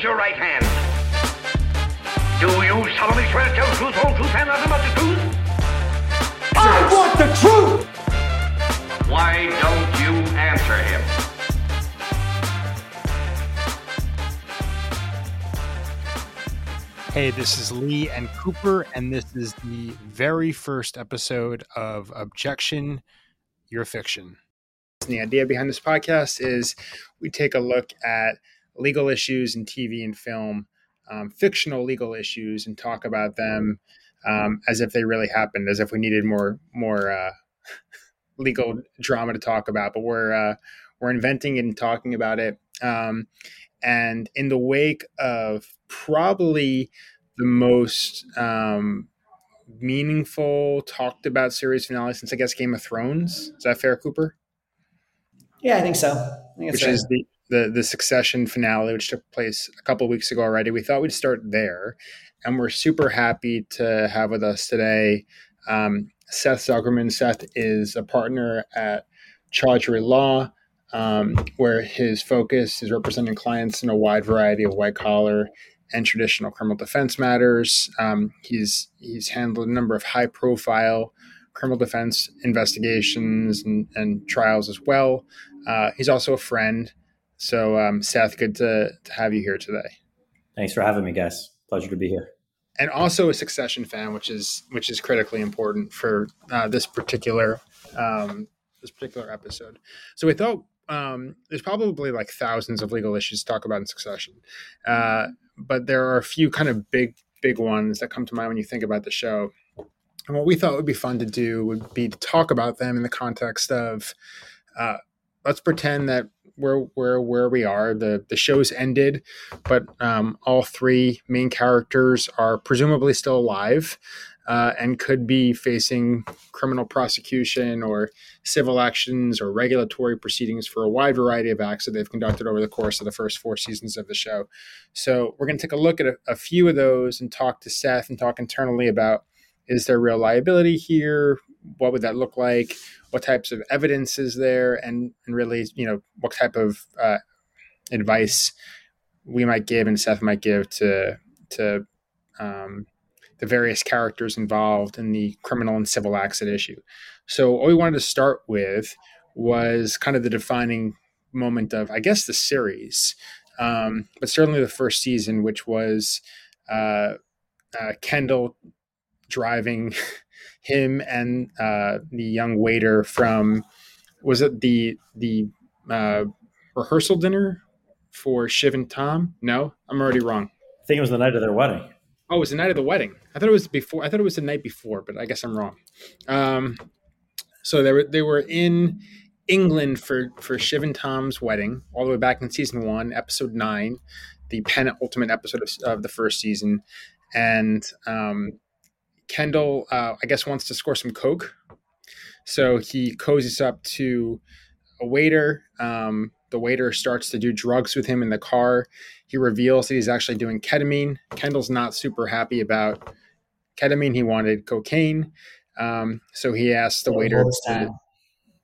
Raise your right hand. Do you solemnly swear to tell the truth, whole truth, and nothing but the truth? I want the truth! Why don't you answer him? Hey, this is Lee and Cooper, and this is the very first episode of Objection You're Fiction. The idea behind this podcast is we take a look at legal issues in TV and film, um, fictional legal issues, and talk about them um, as if they really happened, as if we needed more more uh, legal drama to talk about. But we're uh, we're inventing it and talking about it. Um, and in the wake of probably the most um, meaningful, talked about series finale since I guess Game of Thrones. Is that fair, Cooper? Yeah, I think so. I think which is the, the the Succession finale, which took place a couple weeks ago already. We thought we'd start there, and we're super happy to have with us today um, Seth Zuckerman. Seth is a partner at Chaudhry Law um, where his focus is representing clients in a wide variety of white collar and traditional criminal defense matters. Um, he's he's handled a number of high profile criminal defense investigations and, and trials as well. Uh, he's also a friend. So, um, Seth, good to, to have you here today. Thanks for having me, guys. Pleasure to be here. And also a Succession fan, which is which is critically important for uh, this particular um, this particular episode. So we thought um, there's probably like thousands of legal issues to talk about in succession, uh, but there are a few kind of big, big ones that come to mind when you think about the show. And what we thought would be fun to do would be to talk about them in the context of, uh, let's pretend that we're, we're where we are. The the show's ended, but um, all three main characters are presumably still alive uh, and could be facing criminal prosecution or civil actions or regulatory proceedings for a wide variety of acts that they've conducted over the course of the first four seasons of the show. So we're going to take a look at a, a few of those and talk to Seth and talk internally about is there real liability here? What would that look like? What types of evidence is there? And, and really, you know, what type of uh, advice we might give and Seth might give to to um, the various characters involved in the criminal and civil acts at issue. So, what we wanted to start with was kind of the defining moment of, I guess, the series, um, but certainly the first season, which was uh, uh, Kendall driving him and uh, the young waiter from was it the the uh, rehearsal dinner for Shiv and Tom? No, I'm already wrong. I think it was the night of their wedding. Oh, it was the night of the wedding. I thought it was before. I thought it was the night before, but I guess I'm wrong. Um, so they were they were in England for for Shiv and Tom's wedding, all the way back in season one, episode nine, the penultimate episode of, of the first season, and um, Kendall, uh, I guess, wants to score some coke, so he cozies up to a waiter. Um, the waiter starts to do drugs with him in the car. He reveals that he's actually doing ketamine. Kendall's not super happy about ketamine. He wanted cocaine. Um, so he asks the waiter to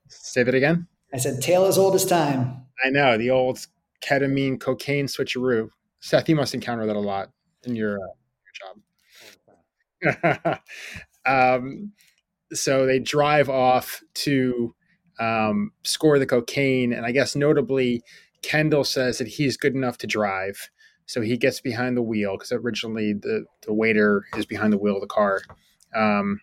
say that again. I said, "Tale as old as time." I know the old ketamine cocaine switcheroo. Seth, you must encounter that a lot in your uh, your job. um, so they drive off to um, score the cocaine. And I guess notably, Kendall says that he's good enough to drive. So he gets behind the wheel because originally the, the waiter is behind the wheel of the car. Um,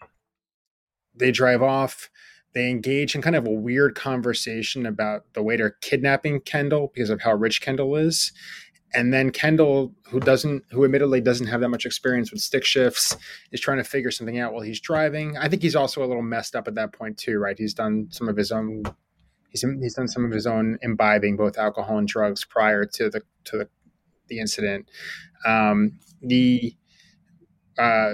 they drive off. They engage in kind of a weird conversation about the waiter kidnapping Kendall because of how rich Kendall is and then Kendall, who doesn't, who admittedly doesn't have that much experience with stick shifts, is trying to figure something out while he's driving. I think he's also a little messed up at that point too, right? He's done some of his own, he's he's done some of his own imbibing, both alcohol and drugs, prior to the to the the incident. Um, the uh,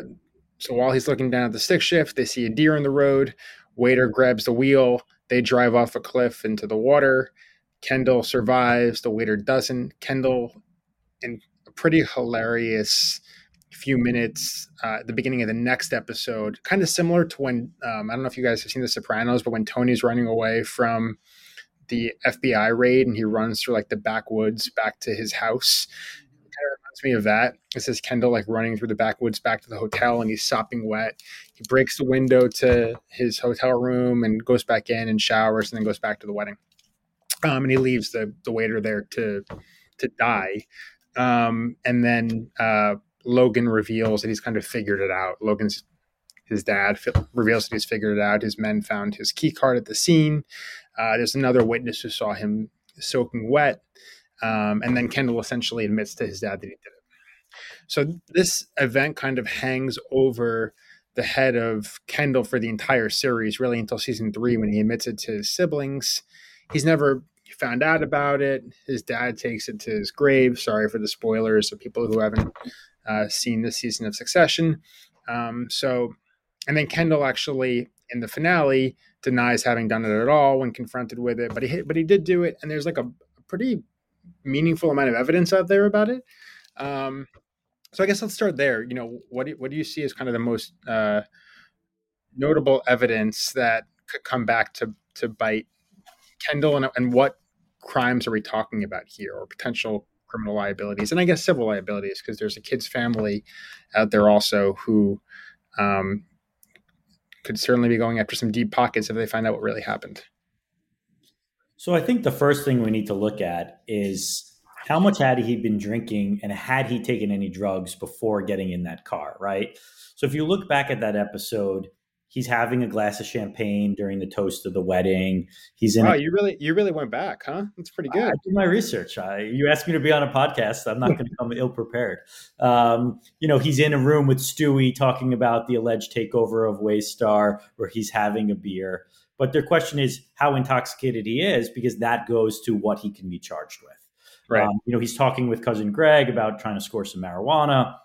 so while he's looking down at the stick shift, they see a deer in the road. Waiter grabs the wheel. They drive off a cliff into the water. Kendall survives. The waiter doesn't. Kendall in a pretty hilarious few minutes uh, at the beginning of the next episode, kind of similar to when um, I don't know if you guys have seen The Sopranos, but when Tony's running away from the FBI raid and he runs through like the backwoods back to his house. Kind of reminds me of that. This is Kendall like running through the backwoods back to the hotel and he's sopping wet. He breaks the window to his hotel room and goes back in and showers and then goes back to the wedding. Um, and he leaves the the waiter there to to die. Um, and then uh, Logan reveals that he's kind of figured it out. Logan's his dad reveals that he's figured it out. His men found his key card at the scene. Uh, there's another witness who saw him soaking wet. Um, and then Kendall essentially admits to his dad that he did it. So this event kind of hangs over the head of Kendall for the entire series, really until season three when he admits it to his siblings. He's never found out about it. His dad takes it to his grave. Sorry for the spoilers of people who haven't uh, seen this season of Succession. Um, so, and then Kendall actually in the finale denies having done it at all when confronted with it, but he but he did do it, and there's like a, pretty meaningful amount of evidence out there about it. Um, so I guess let's start there. You know, what do what do you see as kind of the most uh, notable evidence that could come back to to bite Kendall, and, and what crimes are we talking about here, or potential criminal liabilities, and I guess civil liabilities, because there's a kid's family out there also who um, could certainly be going after some deep pockets if they find out what really happened. So I think the first thing we need to look at is how much had he been drinking and had he taken any drugs before getting in that car, right? So if you look back at that episode, he's having a glass of champagne during the toast of the wedding. He's in. Wow, a, you really you really went back, huh? That's pretty good. I did my research. I, you asked me to be on a podcast. I'm not going to come ill prepared. Um, you know, he's in a room with Stewy talking about the alleged takeover of Waystar, where he's having a beer. But their question is how intoxicated he is, because that goes to what he can be charged with. Right. Um, you know, he's talking with cousin Greg about trying to score some marijuana.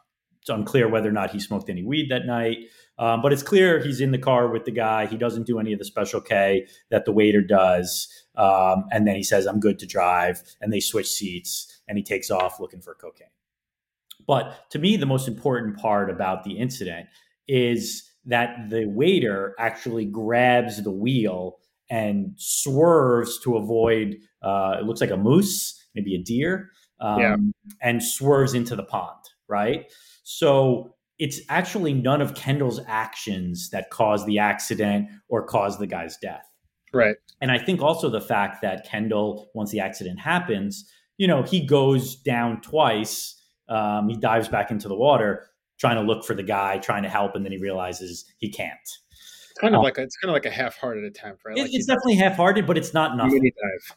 It's unclear whether or not he smoked any weed that night. Um, but it's clear he's in the car with the guy. He doesn't do any of the special K that the waiter does. Um, and then he says, I'm good to drive. And they switch seats and he takes off looking for cocaine. But to me, the most important part about the incident is that the waiter actually grabs the wheel and swerves to avoid, uh, it looks like a moose, maybe a deer, um, Yeah. and swerves into the pond, right? So it's actually none of Kendall's actions that caused the accident or caused the guy's death. Right. And I think also the fact that Kendall, once the accident happens, you know, he goes down twice. Um, he dives back into the water, trying to look for the guy, trying to help, and then he realizes he can't. It's kind of Uh, like a, it's kind of like a half-hearted attempt, right? It- Like it's definitely half-hearted, but it's not nothing.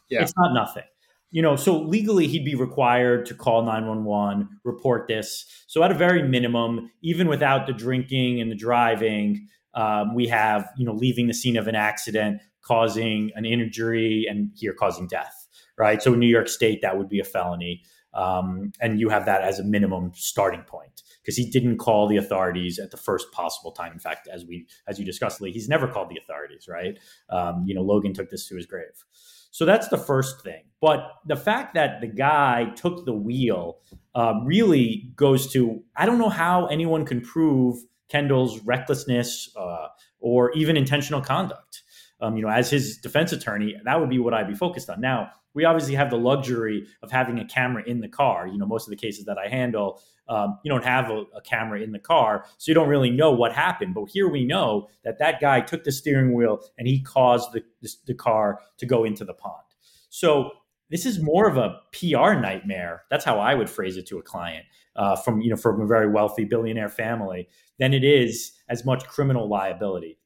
Yeah. It's not nothing. You know, so legally he'd be required to call 911, report this. So at a very minimum, even without the drinking and the driving, um, we have, you know, leaving the scene of an accident, causing an injury, and here causing death, right? So in New York State, that would be a felony. Um, and you have that as a minimum starting point because he didn't call the authorities at the first possible time. In fact, as we as you discussed, Lee, he's never called the authorities, right? Um, you know, Logan took this to his grave. So that's the first thing. But the fact that the guy took the wheel um, really goes to I don't know how anyone can prove Kendall's recklessness uh, or even intentional conduct. Um, you know, as his defense attorney, that would be what I'd be focused on. Now, we obviously have the luxury of having a camera in the car. You know, most of the cases that I handle, um, you don't have a, a camera in the car, so you don't really know what happened. But here we know that that guy took the steering wheel and he caused the, the, the car to go into the pond. So this is more of a PR nightmare. That's how I would phrase it to a client uh, from you know from a very wealthy billionaire family than it is as much criminal liability.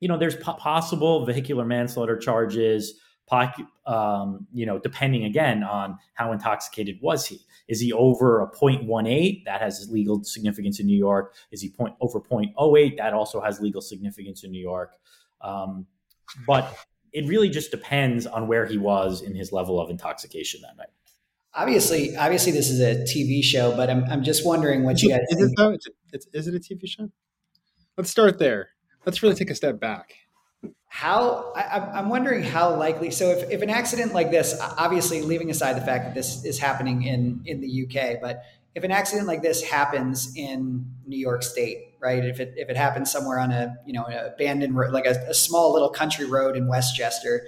You know, there's po- possible vehicular manslaughter charges. Poc- Um, you know, depending again on how intoxicated was he. Is he over a 0.18? That has legal significance in New York. Is he point over 0.08? That also has legal significance in New York. Um, but it really just depends on where he was in his level of intoxication that night. Obviously, obviously, this is a TV show, but I'm, I'm just wondering what you guys is think. it though? It's, it's, is it a TV show? Let's start there. Let's really take a step back. How I, I'm- I'm wondering how likely. So, if, if an accident like this, obviously, leaving aside the fact that this is happening in in the UK, but if an accident like this happens in New York State, right? If it if it happens somewhere on a you know an abandoned road, like a, a small little country road in Westchester,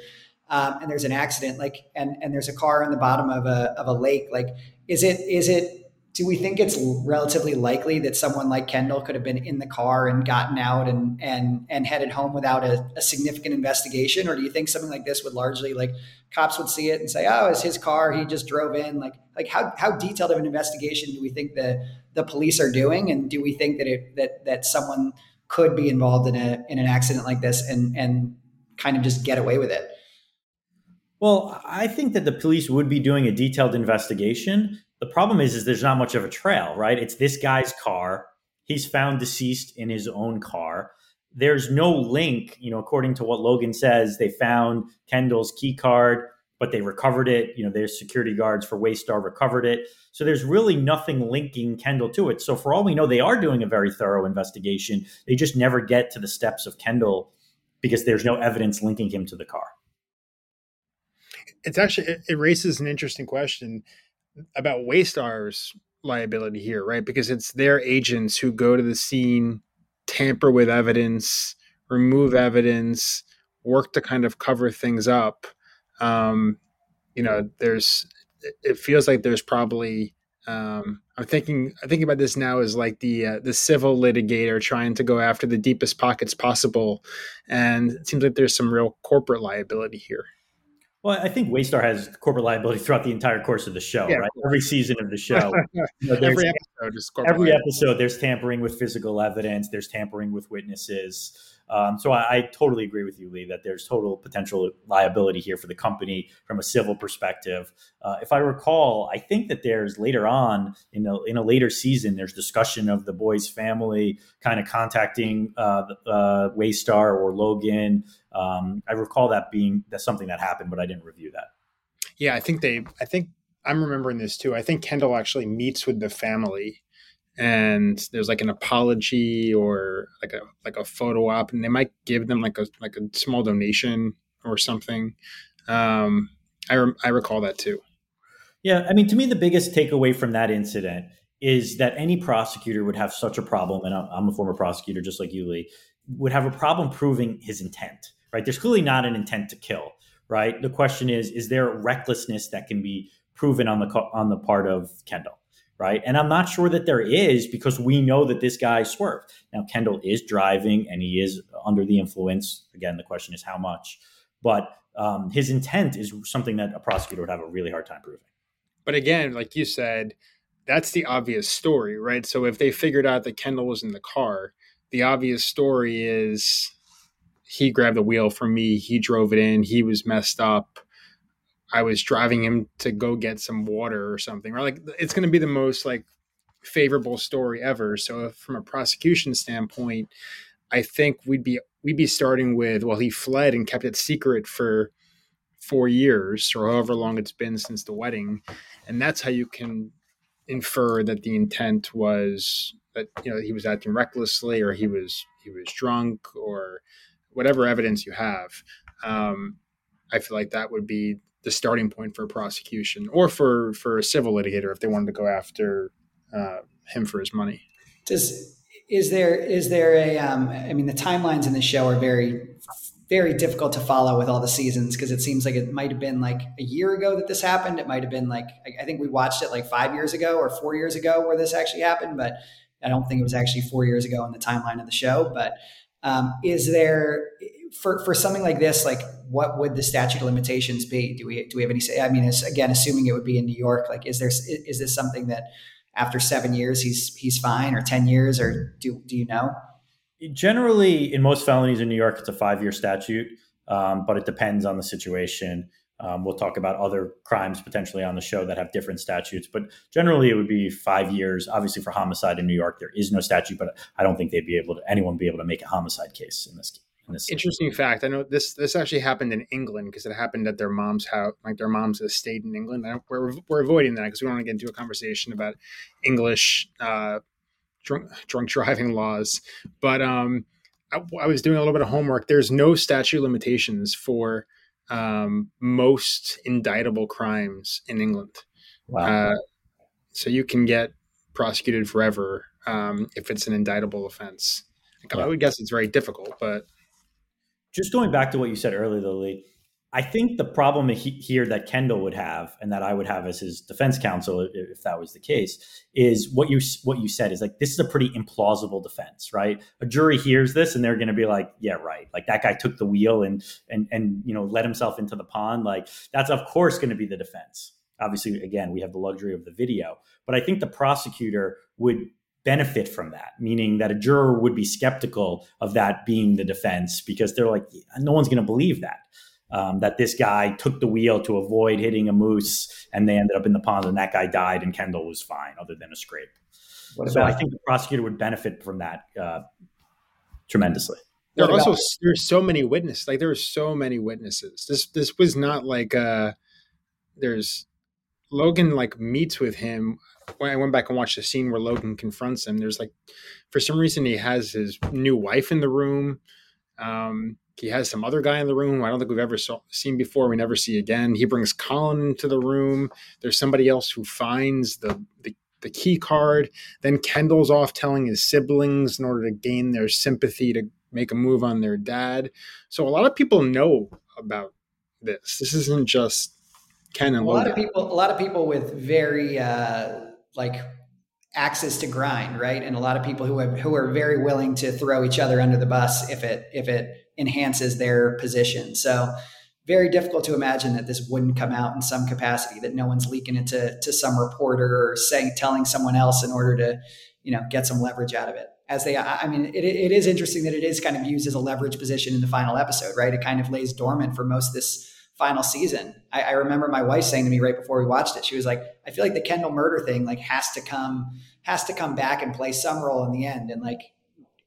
um, and there's an accident, like and and there's a car in the bottom of a of a lake, like is it is it do we think it's relatively likely that someone like Kendall could have been in the car and gotten out and and and headed home without a, a, significant investigation, or do you think something like this would largely like cops would see it and say, "Oh, it's his car. He just drove in." Like like how how detailed of an investigation do we think the the police are doing, and do we think that it that that someone could be involved in a in an accident like this and and kind of just get away with it? Well, I think that the police would be doing a detailed investigation the problem is, is there's not much of a trail, right? It's this guy's car. He's found deceased in his own car. There's no link, you know, according to what Logan says, they found Kendall's key card, but they recovered it. You know, their security guards for Waystar recovered it. So there's really nothing linking Kendall to it. So for all we know, they are doing a very thorough investigation. They just never get to the steps of Kendall because there's no evidence linking him to the car. It's actually it raises an interesting question about Waystar's liability here, right? Because it's their agents who go to the scene, tamper with evidence, remove evidence, work to kind of cover things up. Um, you know, there's it feels like there's probably um, I'm thinking I think about this now as like the uh, the civil litigator trying to go after the deepest pockets possible, and it seems like there's some real corporate liability here. Well, I think Waystar has corporate liability throughout the entire course of the show, yeah. right? Every season of the show. you know, every episode is Every episode, there's tampering with physical evidence, there's tampering with witnesses. Um, so I, I, totally agree with you, Lee, that there's total potential liability here for the company from a civil perspective. Uh, if I recall, I think that there's later on in a, in a later season, there's discussion of the boy's family kind of contacting uh, uh, Waystar or Logan. Um, I recall that being that's something that happened, but I didn't review that. Yeah, I think they. I think I'm remembering this too. I think Kendall actually meets with the family and there's like an apology or like a like a photo op and they might give them like a like a small donation or something. Um i re- i recall that too. Yeah i mean to me the biggest takeaway from that incident is that any prosecutor would have such a problem and i'm a former prosecutor just like you lee would have a problem proving his intent right? There's clearly not an intent to kill right? The question is is there recklessness that can be proven on the on the part of kendall right? And I'm not sure that there is because we know that this guy swerved. Now, Kendall is driving and he is under the influence. Again, the question is how much, but um, his intent is something that a prosecutor would have a really hard time proving. But again, like you said, that's the obvious story, right? So if they figured out that Kendall was in the car, the obvious story is he grabbed the wheel from me, he drove it in, he was messed up I was driving him to go get some water or something, right? Like it's going to be the most like favorable story ever. So from a prosecution standpoint, I think we'd be we'd be starting with well, he fled and kept it secret for four years or however long it's been since the wedding, and that's how you can infer that the intent was that you know he was acting recklessly or he was he was drunk or whatever evidence you have. Um, I feel like that would be the starting point for a prosecution or for for a civil litigator if they wanted to go after uh, him for his money. Does is there is there a um, I mean the timelines in the show are very very difficult to follow with all the seasons because it seems like it might have been like a year ago that this happened. It might have been like I think we watched it like five years ago or four years ago where this actually happened, but I don't think it was actually four years ago in the timeline of the show. But um, is there for for something like this, like what would the statute of limitations be? Do we do we have any say? I mean, again, assuming it would be in New York, like is there is this something that after seven years he's he's fine, or ten years, or do do you know? Generally, in most felonies in New York, it's a five year statute, um, but it depends on the situation. Um, we'll talk about other crimes potentially on the show that have different statutes, but generally it would be five years. Obviously, for homicide in New York, there is no statute, but I don't think they'd be able to anyone be able to make a homicide case in this this. Interesting fact. I know this this actually happened in England because it happened at their mom's house, like their mom's estate in England. we're we're avoiding that because we don't want to get into a conversation about English uh, drunk drunk driving laws, but um. I, I was doing a little bit of homework. There's no statute limitations for um, most indictable crimes in England. Wow. Uh, so you can get prosecuted forever um, if it's an indictable offense. I would guess it's very difficult, but just going back to what you said earlier, Lee, I think the problem here that Kendall would have, and that I would have as his defense counsel, if that was the case, is what you what you said is like this is a pretty implausible defense, right? A jury hears this and they're going to be like, yeah, right, like that guy took the wheel and and and you know let himself into the pond. Like that's of course going to be the defense. Obviously, again, we have the luxury of the video, but I think the prosecutor would benefit from that, meaning that a juror would be skeptical of that being the defense because they're like, no one's going to believe that um, that this guy took the wheel to avoid hitting a moose and they ended up in the pond and that guy died and Kendall was fine other than a scrape. What so I think the prosecutor would benefit from that uh, tremendously. There are also there's so many witnesses. Like there are so many witnesses. This this was not like uh there's Logan like meets with him. When I went back and watched the scene where Logan confronts him, there's like for some reason he has his new wife in the room. Um, he has some other guy in the room I don't think we've ever saw, seen before. We never see again. He brings Colin into the room. There's somebody else who finds the, the the key card. Then Kendall's off telling his siblings in order to gain their sympathy to make a move on their dad. So a lot of people know about this. This isn't just Ken and a lot of people. A lot of people with very uh, like access to grind, right? And a lot of people who have, who are very willing to throw each other under the bus if it if it enhances their position. So very difficult to imagine that this wouldn't come out in some capacity, that no one's leaking it to, to some reporter or saying, telling someone else in order to, you know, get some leverage out of it. As they, I mean, it, it is interesting that it is kind of used as a leverage position in the final episode, right? It kind of lays dormant for most of this final season. I, I remember my wife saying to me right before we watched it, she was like, I feel like the Kendall murder thing like has to come, has to come back and play some role in the end. And like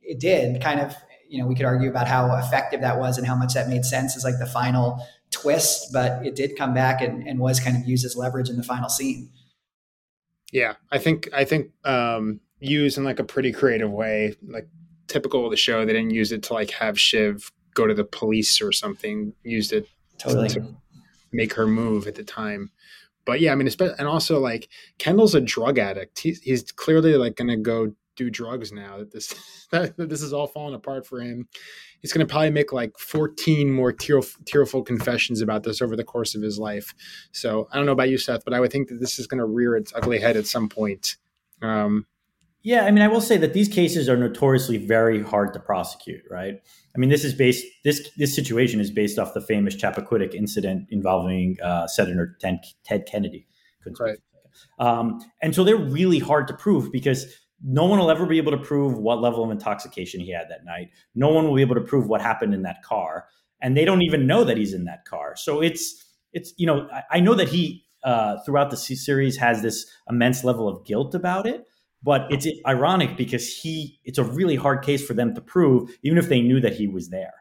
it did kind of you know, we could argue about how effective that was and how much that made sense as like the final twist, but it did come back and, and was kind of used as leverage in the final scene. Yeah, I think I think um, used in like a pretty creative way, like typical of the show. They didn't use it to like have Shiv go to the police or something. Used it totally to make her move at the time. But yeah, I mean, and also like Kendall's a drug addict. He's, he's clearly like going to go do drugs now that this that, this is all falling apart for him. He's going to probably make like 14 more tearful, tearful confessions about this over the course of his life. So I don't know about you, Seth, but I would think that this is going to rear its ugly head at some point. Um, yeah, I mean, I will say that these cases are notoriously very hard to prosecute, right? I mean, this is based this this situation is based off the famous Chappaquiddick incident involving uh, Senator Ted Kennedy. Right. Um, and so they're really hard to prove because no one will ever be able to prove what level of intoxication he had that night. No one will be able to prove what happened in that car, and they don't even know that he's in that car. So it's it's you know I, I know that he uh, throughout the series has this immense level of guilt about it, but it's ironic because he it's a really hard case for them to prove, even if they knew that he was there.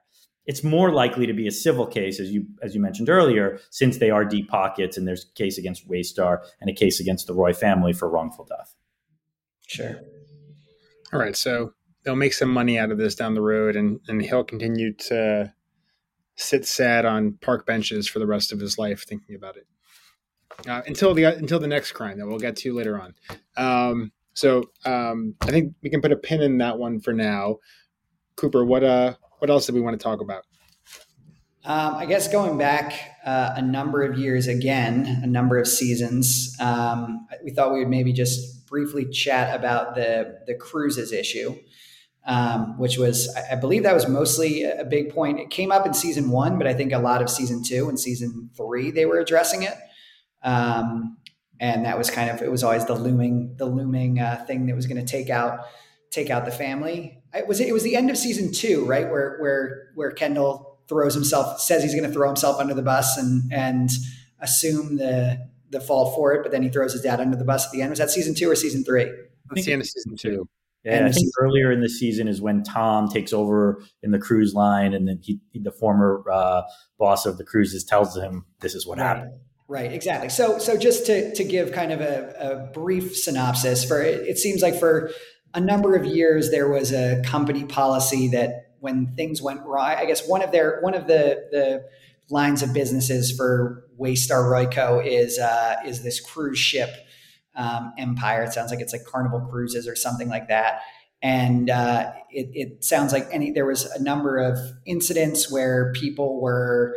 It's more likely to be a civil case, as you as you mentioned earlier, since they are deep pockets and there's a case against Waystar and a case against the Roy family for wrongful death. Sure. All right. So they'll make some money out of this down the road, and and he'll continue to sit sad on park benches for the rest of his life, thinking about it uh, until the until the next crime that we'll get to later on. Um, so um, I think we can put a pin in that one for now. Cooper, what uh, what else do we want to talk about? Um, I guess going back uh, a number of years again, a number of seasons, um, we thought we would maybe just briefly chat about the the cruises issue, um, which was I believe that was mostly a big point. It came up in season one, but I think a lot of season two and season three they were addressing it, um, and that was kind of it was always the looming the looming uh, thing that was going to take out take out the family. It was it was the end of season two, right, where where where Kendall throws himself, says he's going to throw himself under the bus and and assume the the fault for it, but then he throws his dad under the bus at the end. Was that season two or season three? That's the end of season two. Yeah, and I think earlier in the season is when Tom takes over in the cruise line, and then he, the former uh, boss of the cruises, tells him this is what right. happened. Right, exactly. So, so just to to give kind of a, a brief synopsis for it, it seems like for a number of years there was a company policy that when things went wrong. I guess one of their one of the the lines of businesses for Waystar Royco is uh, is this cruise ship um, empire. It sounds like it's like Carnival Cruises or something like that. And uh, it, it sounds like any there was a number of incidents where people were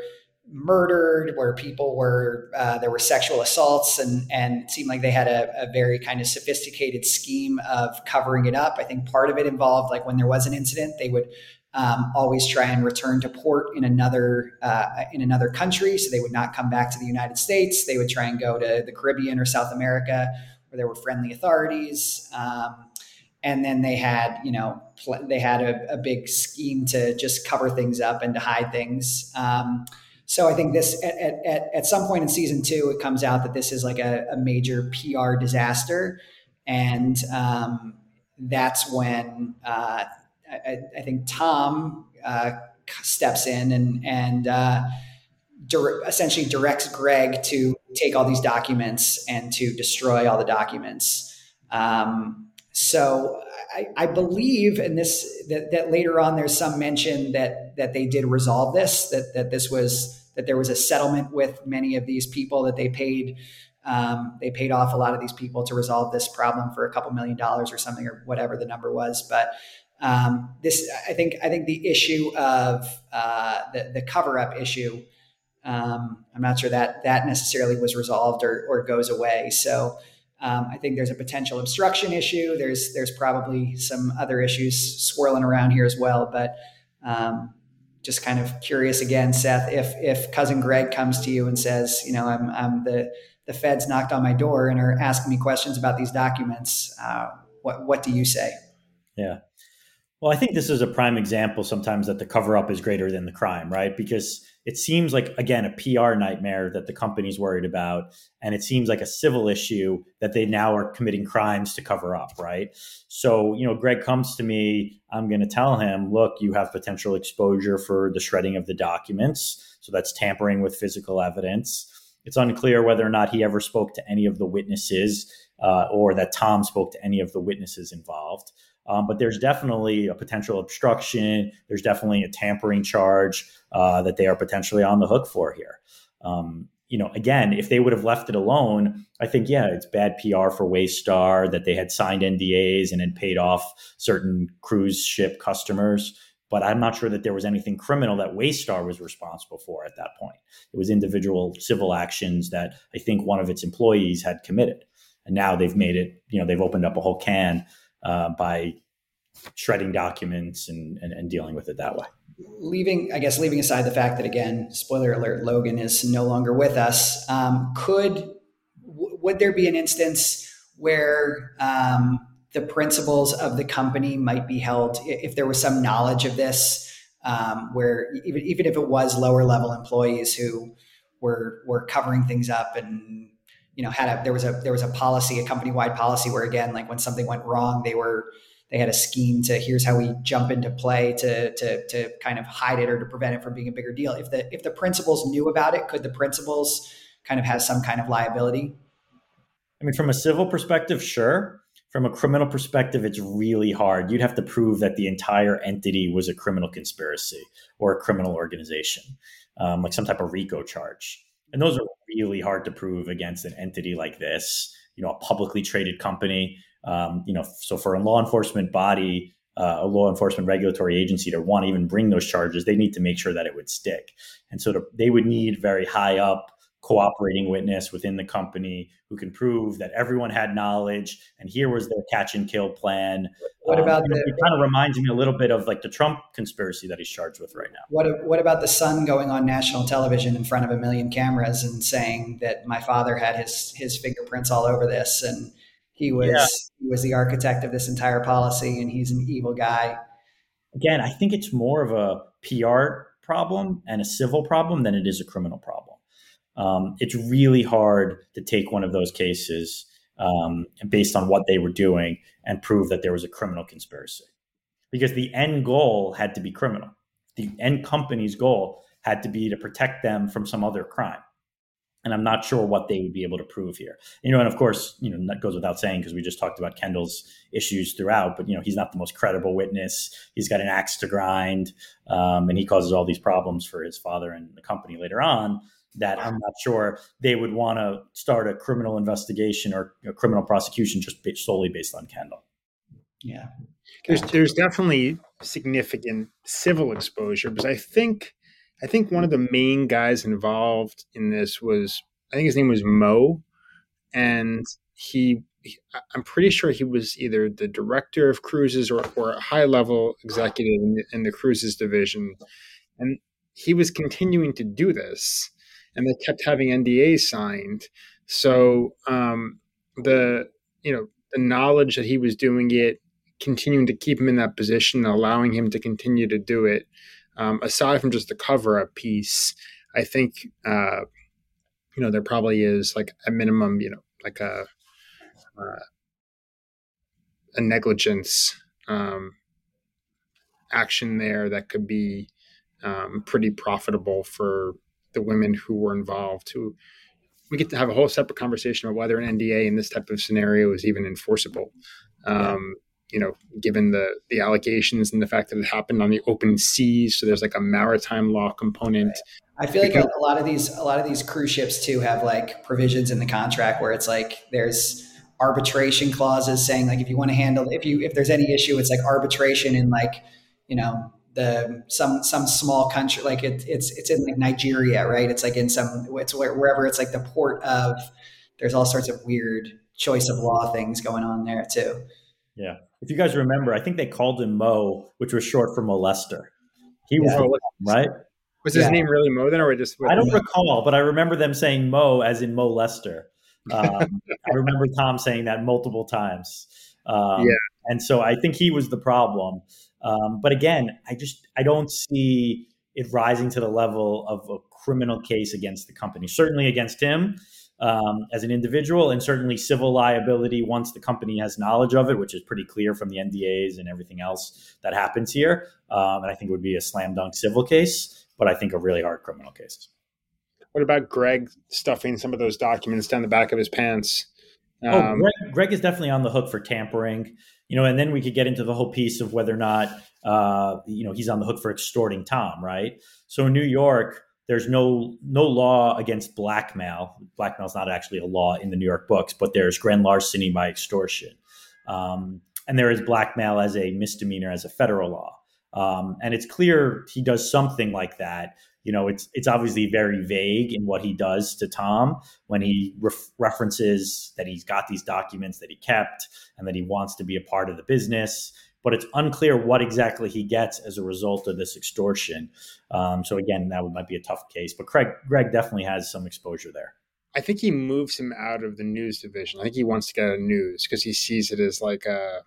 murdered, where people were uh, there were sexual assaults, and and it seemed like they had a, a, very kind of sophisticated scheme of covering it up. I think part of it involved like when there was an incident, they would um, always try and return to port in another uh, in another country, so they would not come back to the United States. They would try and go to the Caribbean or South America, where there were friendly authorities. Um, and then they had you know pl- they had a, a, big scheme to just cover things up and to hide things um, so i think this at, at, at, some point in season two it comes out that this is like a, a major pr disaster. And um, that's when uh, I, I, think tom uh, steps in and and uh, dir- essentially directs greg to take all these documents and to destroy all the documents. Um, so I, I, believe, and this that, that later on there's some mention that that they did resolve this, that that this was that there was a settlement with many of these people that they paid. Um, they paid off a lot of these people to resolve this problem for a couple million dollars or something or whatever the number was. But um, this, I think, I think the issue of uh, the, the cover up issue, um, I'm not sure that that necessarily was resolved or, or goes away. So um, I think there's a potential obstruction issue. There's there's probably some other issues swirling around here as well. But um, just kind of curious again, Seth, if if cousin Greg comes to you and says, you know, I'm I'm the the feds knocked on my door and are asking me questions about these documents, uh, what what do you say? Yeah. Well, I think this is a prime example sometimes that the cover up is greater than the crime, right? Because it seems like, again, a PR nightmare that the company's worried about. And it seems like a civil issue that they now are committing crimes to cover up, right? So, you know, Greg comes to me, I'm going to tell him, look, you have potential exposure for the shredding of the documents. So that's tampering with physical evidence. It's unclear whether or not he ever spoke to any of the witnesses uh, or that Tom spoke to any of the witnesses involved. Um, but there's definitely a potential obstruction. There's definitely a tampering charge uh, that they are potentially on the hook for here. Um, you know, again, if they would have left it alone, I think, yeah, it's bad PR for Waystar that they had signed NDAs and had paid off certain cruise ship customers. But I'm not sure that there was anything criminal that Waystar was responsible for at that point. It was individual civil actions that I think one of its employees had committed. And now they've made it, you know, they've opened up a whole can uh, by shredding documents and, and, and dealing with it that way. Leaving, I guess, leaving aside the fact that again, spoiler alert, Logan is no longer with us. Um, could w- would there be an instance where um, the principles of the company might be held if there was some knowledge of this, um, where even even if it was lower level employees who were were covering things up and you know had a there was a there was a policy a company wide policy where again like when something went wrong they were they had a scheme to here's how we jump into play to to to kind of hide it or to prevent it from being a bigger deal. If the if the principals knew about it could the principals kind of have some kind of liability? I mean from a civil perspective sure. From a criminal perspective it's really hard. You'd have to prove that the entire entity was a criminal conspiracy or a criminal organization um, like some type of rico charge and those are really hard to prove against an entity like this, you know, a publicly traded company. Um, you know, so for a law enforcement body, uh, a law enforcement regulatory agency to want to even bring those charges, they need to make sure that it would stick. And so to, they would need very high up cooperating witness within the company who can prove that everyone had knowledge and here was their catch and kill plan. What about um, the, it kind of reminds me a little bit of like the Trump conspiracy that he's charged with right now. What what about the son going on national television in front of a million cameras and saying that my father had his his fingerprints all over this and he was yeah. he was the architect of this entire policy and he's an evil guy. Again, I think it's more of a PR problem and a civil problem than it is a criminal problem um, it's really hard to take one of those cases um, based on what they were doing and prove that there was a criminal conspiracy. Because the end goal had to be criminal. The end company's goal had to be to protect them from some other crime. And i'm not sure what they would be able to prove here. You know and of course you know that goes without saying because we just talked about kendall's issues throughout but you know he's not the most credible witness. He's got an axe to grind um, and he causes all these problems for his father and the company later on that I'm not sure they would want to start a criminal investigation or a criminal prosecution just solely based on Kendall. Yeah. There's, there's definitely significant civil exposure because I think I think one of the main guys involved in this was I think his name was Mo, and he, he I'm pretty sure he was either the director of cruises or, or a high level executive in the, in the cruises division, and he was continuing to do this, and they kept having NDAs signed. So um, the you know the knowledge that he was doing it, continuing to keep him in that position, allowing him to continue to do it, um, aside from just the cover up piece, I think uh, you know there probably is like a minimum, you know, like a uh, a negligence um, action there that could be um, pretty profitable for the women who were involved who we get to have a whole separate conversation about whether an NDA in this type of scenario is even enforceable. Um, you know, given the the allegations and the fact that it happened on the open seas, so there's like a maritime law component. Right. I feel like a, a lot of these a lot of these cruise ships too have like provisions in the contract where it's like there's arbitration clauses saying like if you want to handle if you if there's any issue, it's like arbitration in like you know the some some small country like it, it's it's in like Nigeria, right? It's like in some it's wherever it's like the port of. There's all sorts of weird choice of law things going on there too. Yeah. If you guys remember, I think they called him Mo, which was short for molester. He was yeah. right. Was his yeah. name really Mo then, or just? I don't recall, but I remember them saying Mo as in Mo Lester. Um, I remember Tom saying that multiple times. Um, yeah. And so I think he was the problem. Um, but again, I just I don't see it rising to the level of a criminal case against the company. Certainly against him um, as an individual, and certainly civil liability once the company has knowledge of it, which is pretty clear from the NDAs and everything else that happens here. Um, and I think it would be a slam dunk civil case, but I think a really hard criminal case. What about Greg stuffing some of those documents down the back of his pants? Um, oh, Greg, Greg, is definitely on the hook for tampering, you know, and then we could get into the whole piece of whether or not, uh, you know, he's on the hook for extorting Tom, right? So in New York, there's no no law against blackmail. Blackmail is not actually a law in the New York books, but there's grand larceny by extortion, um, and there is blackmail as a misdemeanor as a federal law. Um, and it's clear he does something like that. You know, it's it's obviously very vague in what he does to Tom when he ref- references that he's got these documents that he kept and that he wants to be a part of the business but it's unclear what exactly he gets as a result of this extortion. Um, so again, that might be a tough case. But Craig, Greg definitely has some exposure there. I think he moves him out of the news division. I think he wants to get out of news because he sees it as like a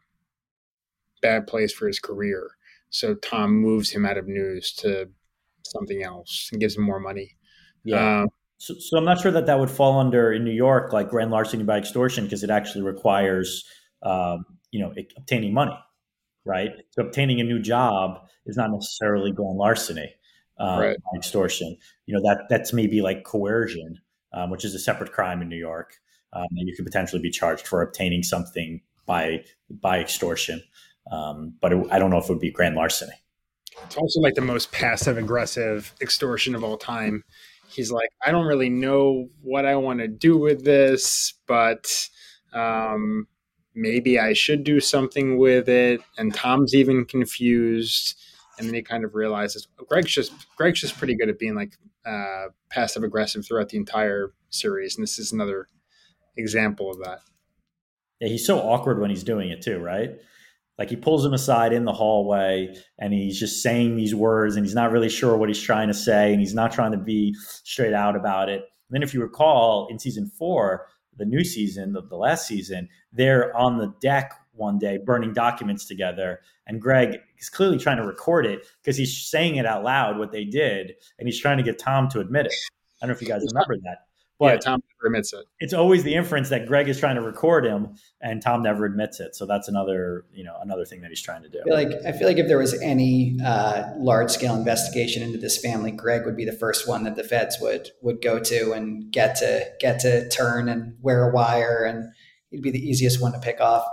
bad place for his career. So Tom moves him out of news to something else and gives him more money. Yeah. Um, so, so, I'm not sure that that would fall under in New York like grand larceny by extortion because it actually requires, um, you know, obtaining money right? So obtaining a new job is not necessarily grand larceny, um, right. extortion. You know that that's maybe like coercion, um, which is a separate crime in New York, um, and you could potentially be charged for obtaining something by by extortion. Um, but it, I don't know if it would be grand larceny. It's also like the most passive aggressive extortion of all time. He's like, I don't really know what I want to do with this, but um, maybe I should do something with it. And Tom's even confused. And then he kind of realizes Greg's just Greg's just pretty good at being like uh, passive aggressive throughout the entire series, and this is another example of that. Yeah, he's so awkward when he's doing it too, right? Like he pulls him aside in the hallway and he's just saying these words and he's not really sure what he's trying to say and he's not trying to be straight out about it. And then if you recall in season four, the new season, the, the last season, they're on the deck one day burning documents together. And Greg is clearly trying to record it because he's saying it out loud what they did. And he's trying to get Tom to admit it. I don't know if you guys remember that. But yeah, Tom never admits it. It's always the inference that Greg is trying to record him, and Tom never admits it. So that's another, you know, another thing that he's trying to do. I feel like I feel like if there was any uh, large scale investigation into this family, Greg would be the first one that the feds would would go to and get to get to turn and wear a wire, and he'd be the easiest one to pick off.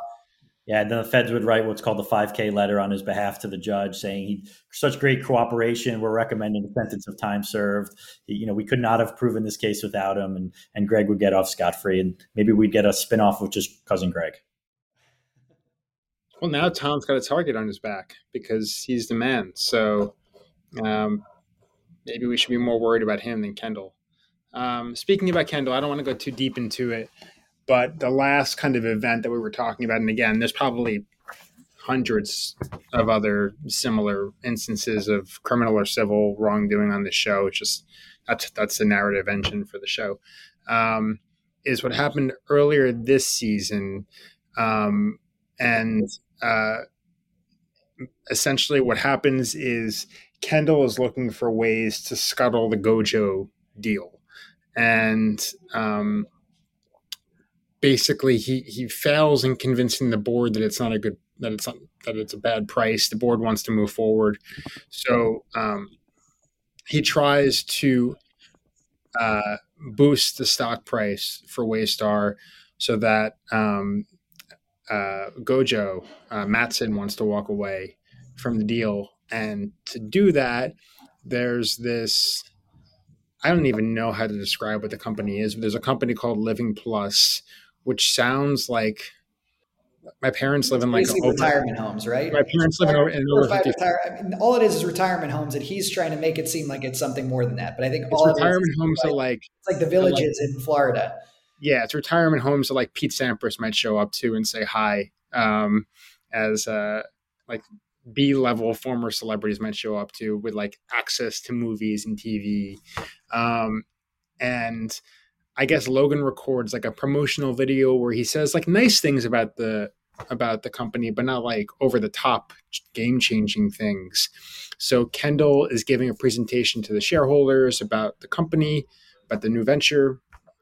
Yeah, and then the feds would write what's called the 5K letter on his behalf to the judge, saying he such great cooperation. We're recommending a sentence of time served. You know, we could not have proven this case without him, and and Greg would get off scot free, and maybe we'd get a spinoff of just cousin Greg. Well, now Tom's got a target on his back because he's the man. So um, maybe we should be more worried about him than Kendall. Um, speaking about Kendall, I don't want to go too deep into it, but the last kind of event that we were talking about, and again, there's probably hundreds of other similar instances of criminal or civil wrongdoing on the show. It's just that's that's the narrative engine for the show. Um, is what happened earlier this season, um, and uh, essentially what happens is Kendall is looking for ways to scuttle the Gojo deal, and um, basically he he fails in convincing the board that it's not a good that it's not, that it's a bad price. The board wants to move forward, so um, he tries to uh, boost the stock price for Waystar so that um, uh, Gojo uh, Matsson wants to walk away from the deal, and to do that, there's this. I don't even know how to describe what the company is, but there's a company called Living Plus, which sounds like my parents live in like Basically retirement homes, right? My parents live in over, in over 50. retire, I mean, all it is is retirement homes, and he's trying to make it seem like it's something more than that. But I think It's all retirement is homes like, are like it's like the villages in Florida. yeah, it's retirement homes that like Pete Sampras might show up to and say hi, um, as uh, like B level former celebrities might show up to with like access to movies and TV, um, and I guess Logan records like a promotional video where he says like nice things about the about the company, but not like over the top game changing things. So Kendall is giving a presentation to the shareholders about the company, about the new venture,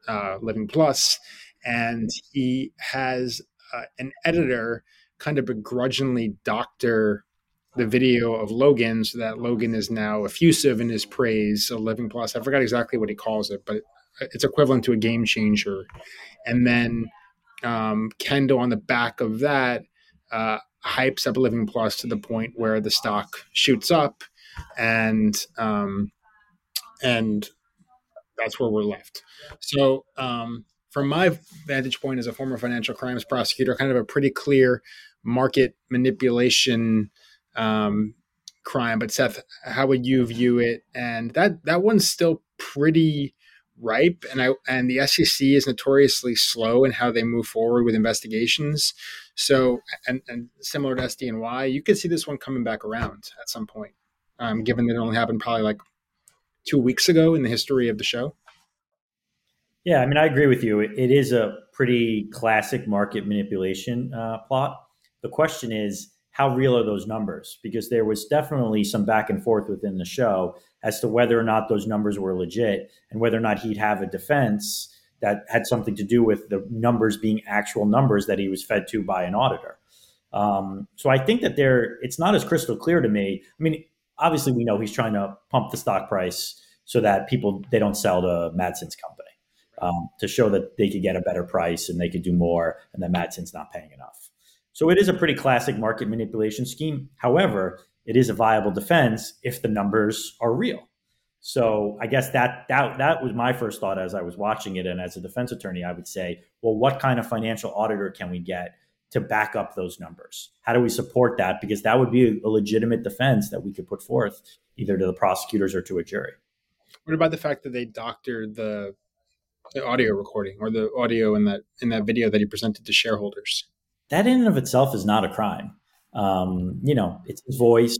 uh, Living Plus, and he has uh, an editor kind of begrudgingly doctor the video of Logan so that Logan is now effusive in his praise of Living Plus. I forgot exactly what he calls it, but it's equivalent to a game changer. And then um, Kendall on the back of that uh, hypes up Living Plus to the point where the stock shoots up, and um, and that's where we're left. So, um, from my vantage point as a former financial crimes prosecutor, kind of a pretty clear market manipulation um, crime. But Seth, how would you view it? And that that one's still pretty ripe, and I and the SEC is notoriously slow in how they move forward with investigations. So, and, and similar to SDNY, you could see this one coming back around at some point, um, given that it only happened probably like two weeks ago in the history of the show. Yeah, I mean, I agree with you. It is a pretty classic market manipulation uh, plot. The question is, how real are those numbers? Because there was definitely some back and forth within the show as to whether or not those numbers were legit and whether or not he'd have a defense that had something to do with the numbers being actual numbers that he was fed to by an auditor. Um, so I think that there, it's not as crystal clear to me. I mean, obviously we know he's trying to pump the stock price so that people they don't sell to Matsson's company um, to show that they could get a better price and they could do more, and that Matsson's not paying enough. So it is a pretty classic market manipulation scheme. However, it is a viable defense if the numbers are real. So I guess that that that was my first thought as I was watching it, and as a defense attorney, I would say, well, what kind of financial auditor can we get to back up those numbers? How do we support that? Because that would be a legitimate defense that we could put forth either to the prosecutors or to a jury. What about the fact that they doctored the, the audio recording or the audio in that in that video that he presented to shareholders? That in and of itself is not a crime. Um, you know, it's his voice.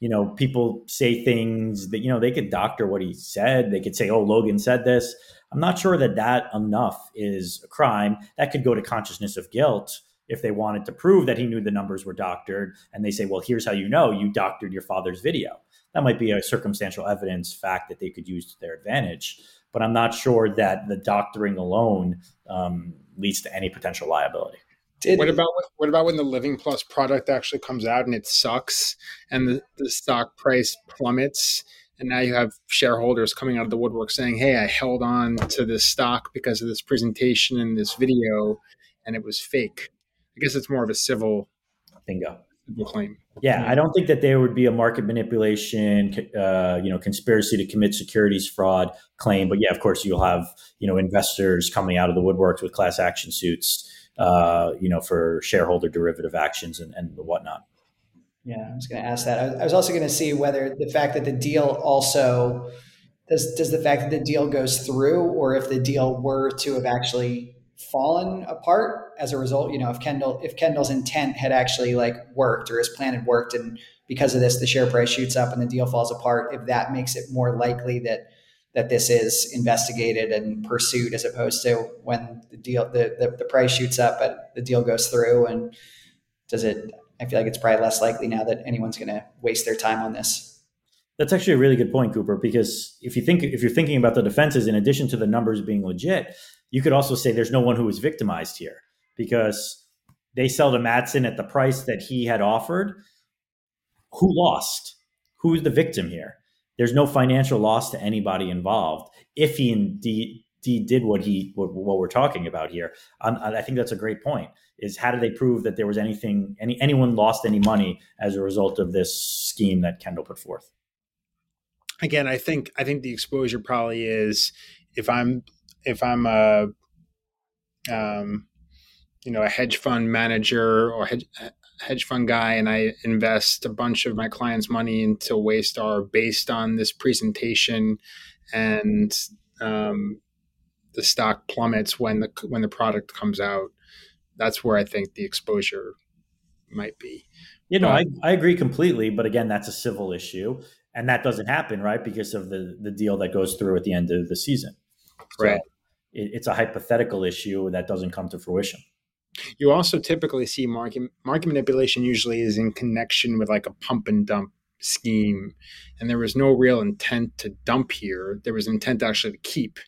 You know, people say things that you know they could doctor what he said. They could say, "Oh, Logan said this." I'm not sure that that enough is a crime. That could go to consciousness of guilt if they wanted to prove that he knew the numbers were doctored, and they say, "Well, here's how you know you doctored your father's video." That might be a circumstantial evidence fact that they could use to their advantage. But I'm not sure that the doctoring alone um, leads to any potential liability. Did, What about what about when the Living Plus product actually comes out and it sucks and the, the stock price plummets and now you have shareholders coming out of the woodwork saying, "Hey, I held on to this stock because of this presentation and this video, and it was fake." I guess it's more of a civil, Bingo. civil claim. Yeah, I don't think that there would be a market manipulation, uh, you know, conspiracy to commit securities fraud claim. But yeah, of course, you'll have you know investors coming out of the woodworks with class action suits, uh, you know, for shareholder derivative actions and, and whatnot. Yeah, I was going to ask that. I was also going to see whether the fact that the deal also does does the fact that the deal goes through, or if the deal were to have actually fallen apart as a result. You know, if Kendall if Kendall's intent had actually like worked or his plan had worked, and because of this the share price shoots up and the deal falls apart, if that makes it more likely that that this is investigated and pursued as opposed to when the deal the, the, the price shoots up but the deal goes through and does it i feel like it's probably less likely now that anyone's going to waste their time on this. That's actually a really good point cooper because if you think if you're thinking about the defenses in addition to the numbers being legit you could also say there's no one who was victimized here because they sell to Matsson at the price that he had offered. Who lost? Who's the victim here there's no financial loss to anybody involved if he indeed, did what he what, what we're talking about here. Um, I think that's a great point. Is how do they prove that there was anything any anyone lost any money as a result of this scheme that Kendall put forth? Again, I think I think the exposure probably is if I'm if I'm a um, you know a hedge fund manager or hedge, hedge fund guy and I invest a bunch of my clients' money into Waystar based on this presentation, and um, the stock plummets when the when the product comes out. That's where I think the exposure might be. You know, I, I agree completely, but again, that's a civil issue, and that doesn't happen, right? Because of the the deal that goes through at the end of the season. So right. It, it's a hypothetical issue that doesn't come to fruition. You also typically see market market manipulation usually is in connection with like a pump and dump scheme, and there was no real intent to dump here. There was intent actually to keep.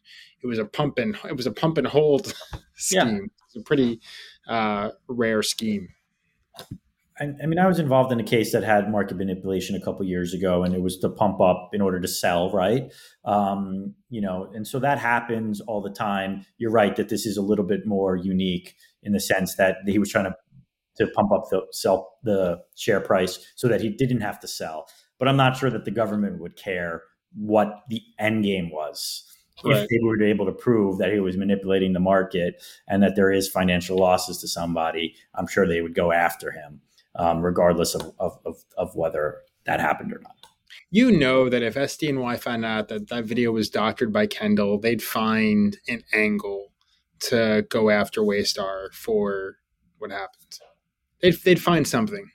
It was a pump and it was a pump and hold scheme. Yeah. It's a pretty uh, rare scheme. I, I, mean, I was involved in a case that had market manipulation a couple years ago, and it was to pump up in order to sell, right? Um, you know, and so that happens all the time. You're right that this is a little bit more unique in the sense that he was trying to to pump up the sell the share price so that he didn't have to sell. But I'm not sure that the government would care what the end game was. Right. If they were able to prove that he was manipulating the market and that there is financial losses to somebody, I'm sure they would go after him, um, regardless of, of, of, of whether that happened or not you know that if SDNY found out that that video was doctored by Kendall, they'd find an angle to go after Waystar for what happened. They'd, they'd find something.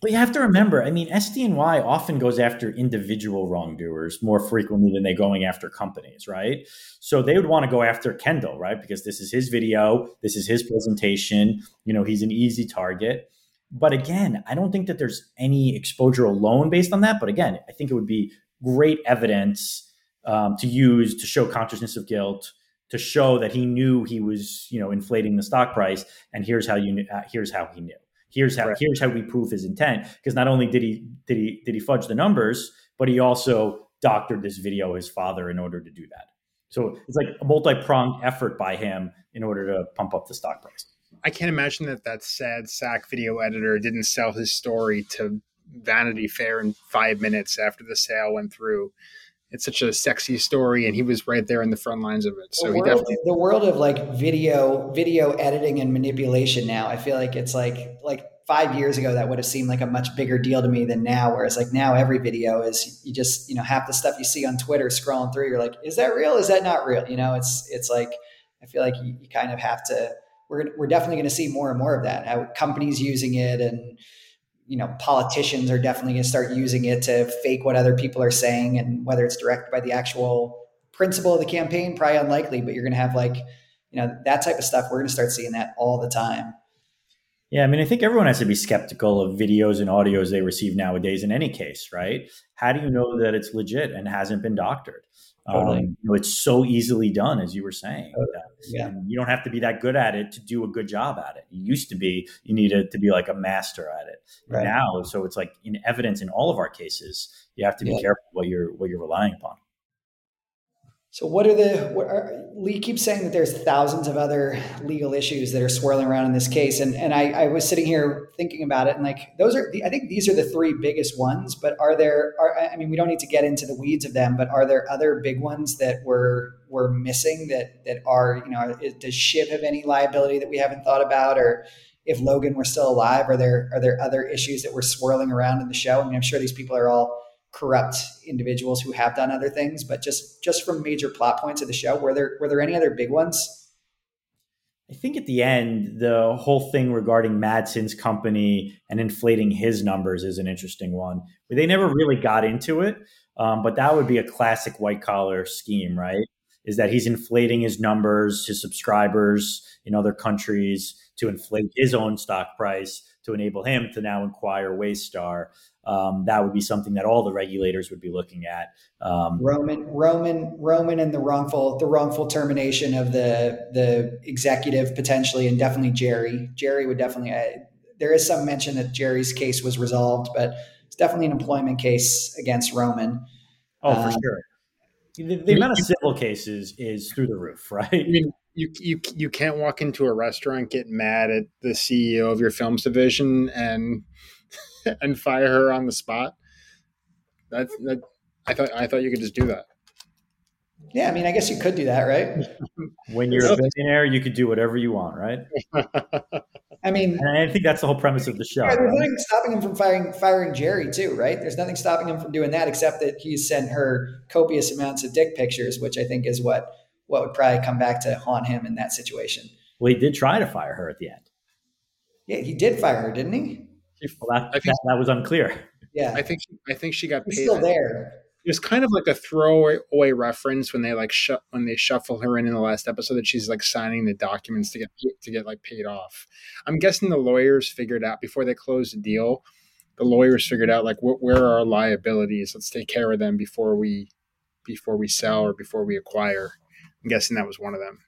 But you have to remember, I mean, SDNY often goes after individual wrongdoers more frequently than they're going after companies, right? So they would want to go after Kendall, right? Because this is his video, this is his presentation. You know, he's an easy target. But again, I don't think that there's any exposure alone based on that. But again, I think it would be great evidence um, to use to show consciousness of guilt, to show that he knew he was, you know, inflating the stock price. And here's how you knew, uh, here's how he knew. Here's how right. here's how we prove his intent. Because not only did he did he did he fudge the numbers, but he also doctored this video his father in order to do that. So it's like a multi-pronged effort by him in order to pump up the stock price. I can't imagine that that sad sack video editor didn't sell his story to Vanity Fair in five minutes after the sale went through. It's such a sexy story and he was right there in the front lines of it so the he world, definitely the world of like video video editing and manipulation now i feel like it's like like five years ago that would have seemed like a much bigger deal to me than now whereas like now every video is you just you know half the stuff you see on twitter scrolling through you're like is that real? Is that not real? You know it's it's like i feel like you, you kind of have to we're, we're definitely going to see more and more of that how companies using it and you know politicians are definitely going to start using it to fake what other people are saying and whether it's directed by the actual principle of the campaign probably unlikely but you're going to have like you know that type of stuff we're going to start seeing that all the time. Yeah i mean i think everyone has to be skeptical of videos and audios they receive nowadays in any case right? How do you know that it's legit and hasn't been doctored Totally. Um, you know, it's so easily done, as you were saying. Yeah. you don't have to be that good at it to do a good job at it. You used to be, you needed to be like a master at it. Right. Now, so it's like in evidence in all of our cases, you have to be yeah. careful what you're what you're relying upon. So, what are the what are, Lee keeps saying that there's thousands of other legal issues that are swirling around in this case, and and I, I was sitting here thinking about it, and like those are the, I think these are the three biggest ones. But are there? Are, I mean, we don't need to get into the weeds of them, but are there other big ones that we're we're missing that that are you know does Shiv have any liability that we haven't thought about, or if Logan were still alive? Are there are there other issues that were swirling around in the show? I mean, I'm sure these people are all corrupt individuals who have done other things, but just just from major plot points of the show, were there were there any other big ones? I think at the end, the whole thing regarding Matsson's company and inflating his numbers is an interesting one. They never really got into it, um, but that would be a classic white collar scheme, right? Is that he's inflating his numbers, his subscribers in other countries to inflate his own stock price to enable him to now inquire Waystar um, that would be something that all the regulators would be looking at. Um, Roman, Roman, Roman, and the wrongful, the wrongful termination of the the executive potentially, and definitely Gerri. Gerri would definitely. Uh, there is some mention that Gerri's case was resolved, but it's definitely an employment case against Roman. Oh, for um, sure. The, the amount of civil cases is through the roof, right? I mean, you you you can't walk into a restaurant, get mad at the CEO of your films division, and and fire her on the spot. That's that. I thought I thought you could just do that. Yeah, I mean, I guess you could do that, right? when you're a billionaire, you could do whatever you want, right? I mean, and I think that's the whole premise of the show. Yeah, there's right? nothing stopping him from firing firing Gerri too, right? There's nothing stopping him from doing that except that he sent her copious amounts of dick pictures, which I think is what what would probably come back to haunt him in that situation. Well, he did try to fire her at the end. Yeah, he did fire her, didn't he? Well, that, that, that, was unclear. Yeah, I think I think she got paid. Still there. It was kind of like a throwaway reference when they like sh- when they shuffle her in in the last episode that she's like signing the documents to get to get like paid off. I'm guessing the lawyers figured out before they closed the deal. The lawyers figured out like wh- where are our liabilities? Let's take care of them before we before we sell or before we acquire. I'm guessing that was one of them.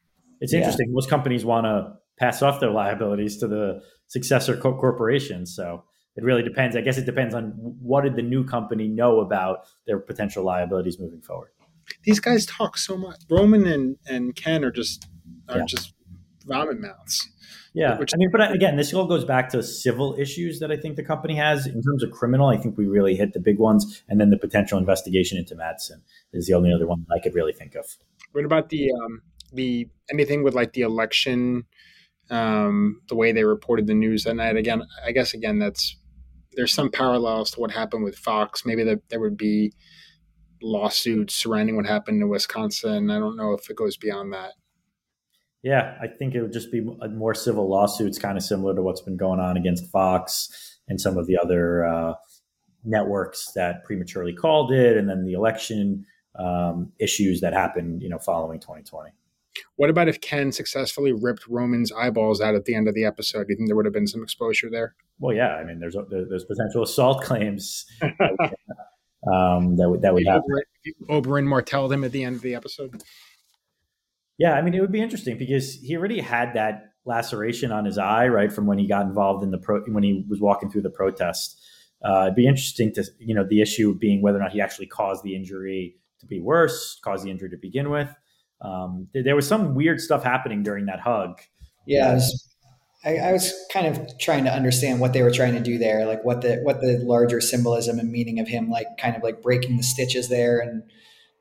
It's interesting. Yeah. Most companies want to pass off their liabilities to the successor co- corporations. So it really depends. I guess it depends on what did the new company know about their potential liabilities moving forward. These guys talk so much. Roman and, and Ken are just are yeah. just vomit mouths. Yeah, Which, I mean, but again, this all goes back to civil issues that I think the company has in terms of criminal. I think we really hit the big ones, and then the potential investigation into Matsson is the only other one I could really think of. What about the um, the anything with like the election um, the way they reported the news that night. Again, I guess again that's there's some parallels to what happened with Fox. Maybe that there would be lawsuits surrounding what happened in Wisconsin. I don't know if it goes beyond that. Yeah, I think it would just be more civil lawsuits, kind of similar to what's been going on against Fox and some of the other uh, networks that prematurely called it, and then the election um, issues that happened, you know, following 2020. What about if Ken successfully ripped Roman's eyeballs out at the end of the episode? Do you think there would have been some exposure there? Well, yeah. I mean, there's there's potential assault claims um, that would that would happen. Oberyn martelled him at the end of the episode. Yeah, I mean, it would be interesting because he already had that laceration on his eye, right, from when he got involved in the pro when he was walking through the protest. Uh, it'd be interesting to you know the issue being whether or not he actually caused the injury to be worse, caused the injury to begin with um, there, there, was some weird stuff happening during that hug. Yeah, I was, I, I was, kind of trying to understand what they were trying to do there, like what the what the larger symbolism and meaning of him, like kind of like breaking the stitches there, and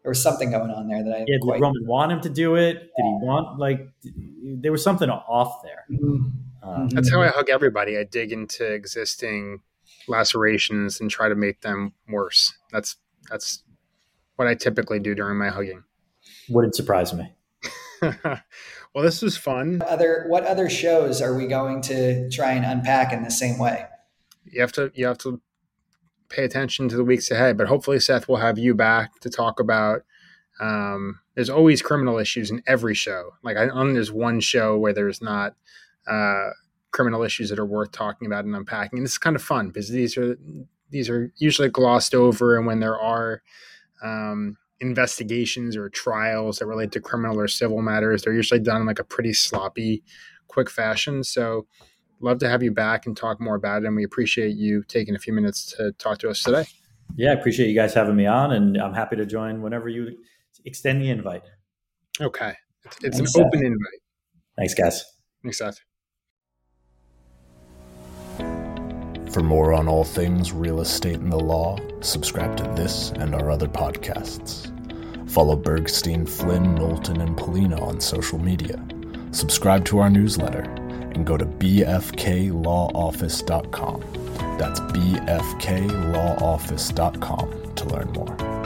there was something going on there that I yeah. Did quite... Roman want him to do it? Did he want like there was something off there? Mm-hmm. Um, That's how I hug everybody. I dig into existing lacerations and try to make them worse. That's that's what I typically do during my hugging. Wouldn't surprise me. well, this was fun. Other what other shows are we going to try and unpack in the same way? You have to you have to pay attention to the weeks ahead, but hopefully Seth will have you back to talk about um, there's always criminal issues in every show. Like I don't there's one show where there's not uh, criminal issues that are worth talking about and unpacking. And it's kind of fun because these are these are usually glossed over, and when there are um, investigations or trials that relate to criminal or civil matters. They're usually done in like a pretty sloppy, quick fashion. So, love to have you back and talk more about it. And we appreciate you taking a few minutes to talk to us today. Yeah, I appreciate you guys having me on, and I'm happy to join whenever you extend the invite. Okay, it's, it's an Seth. open invite. Thanks, guys. Thanks, Seth. For more on all things real estate and the law, subscribe to this and our other podcasts. Follow Bergstein, Flynn, Knowlton, and Pollina on social media. Subscribe to our newsletter and go to bfklawoffice.com. That's bfklawoffice.com to learn more.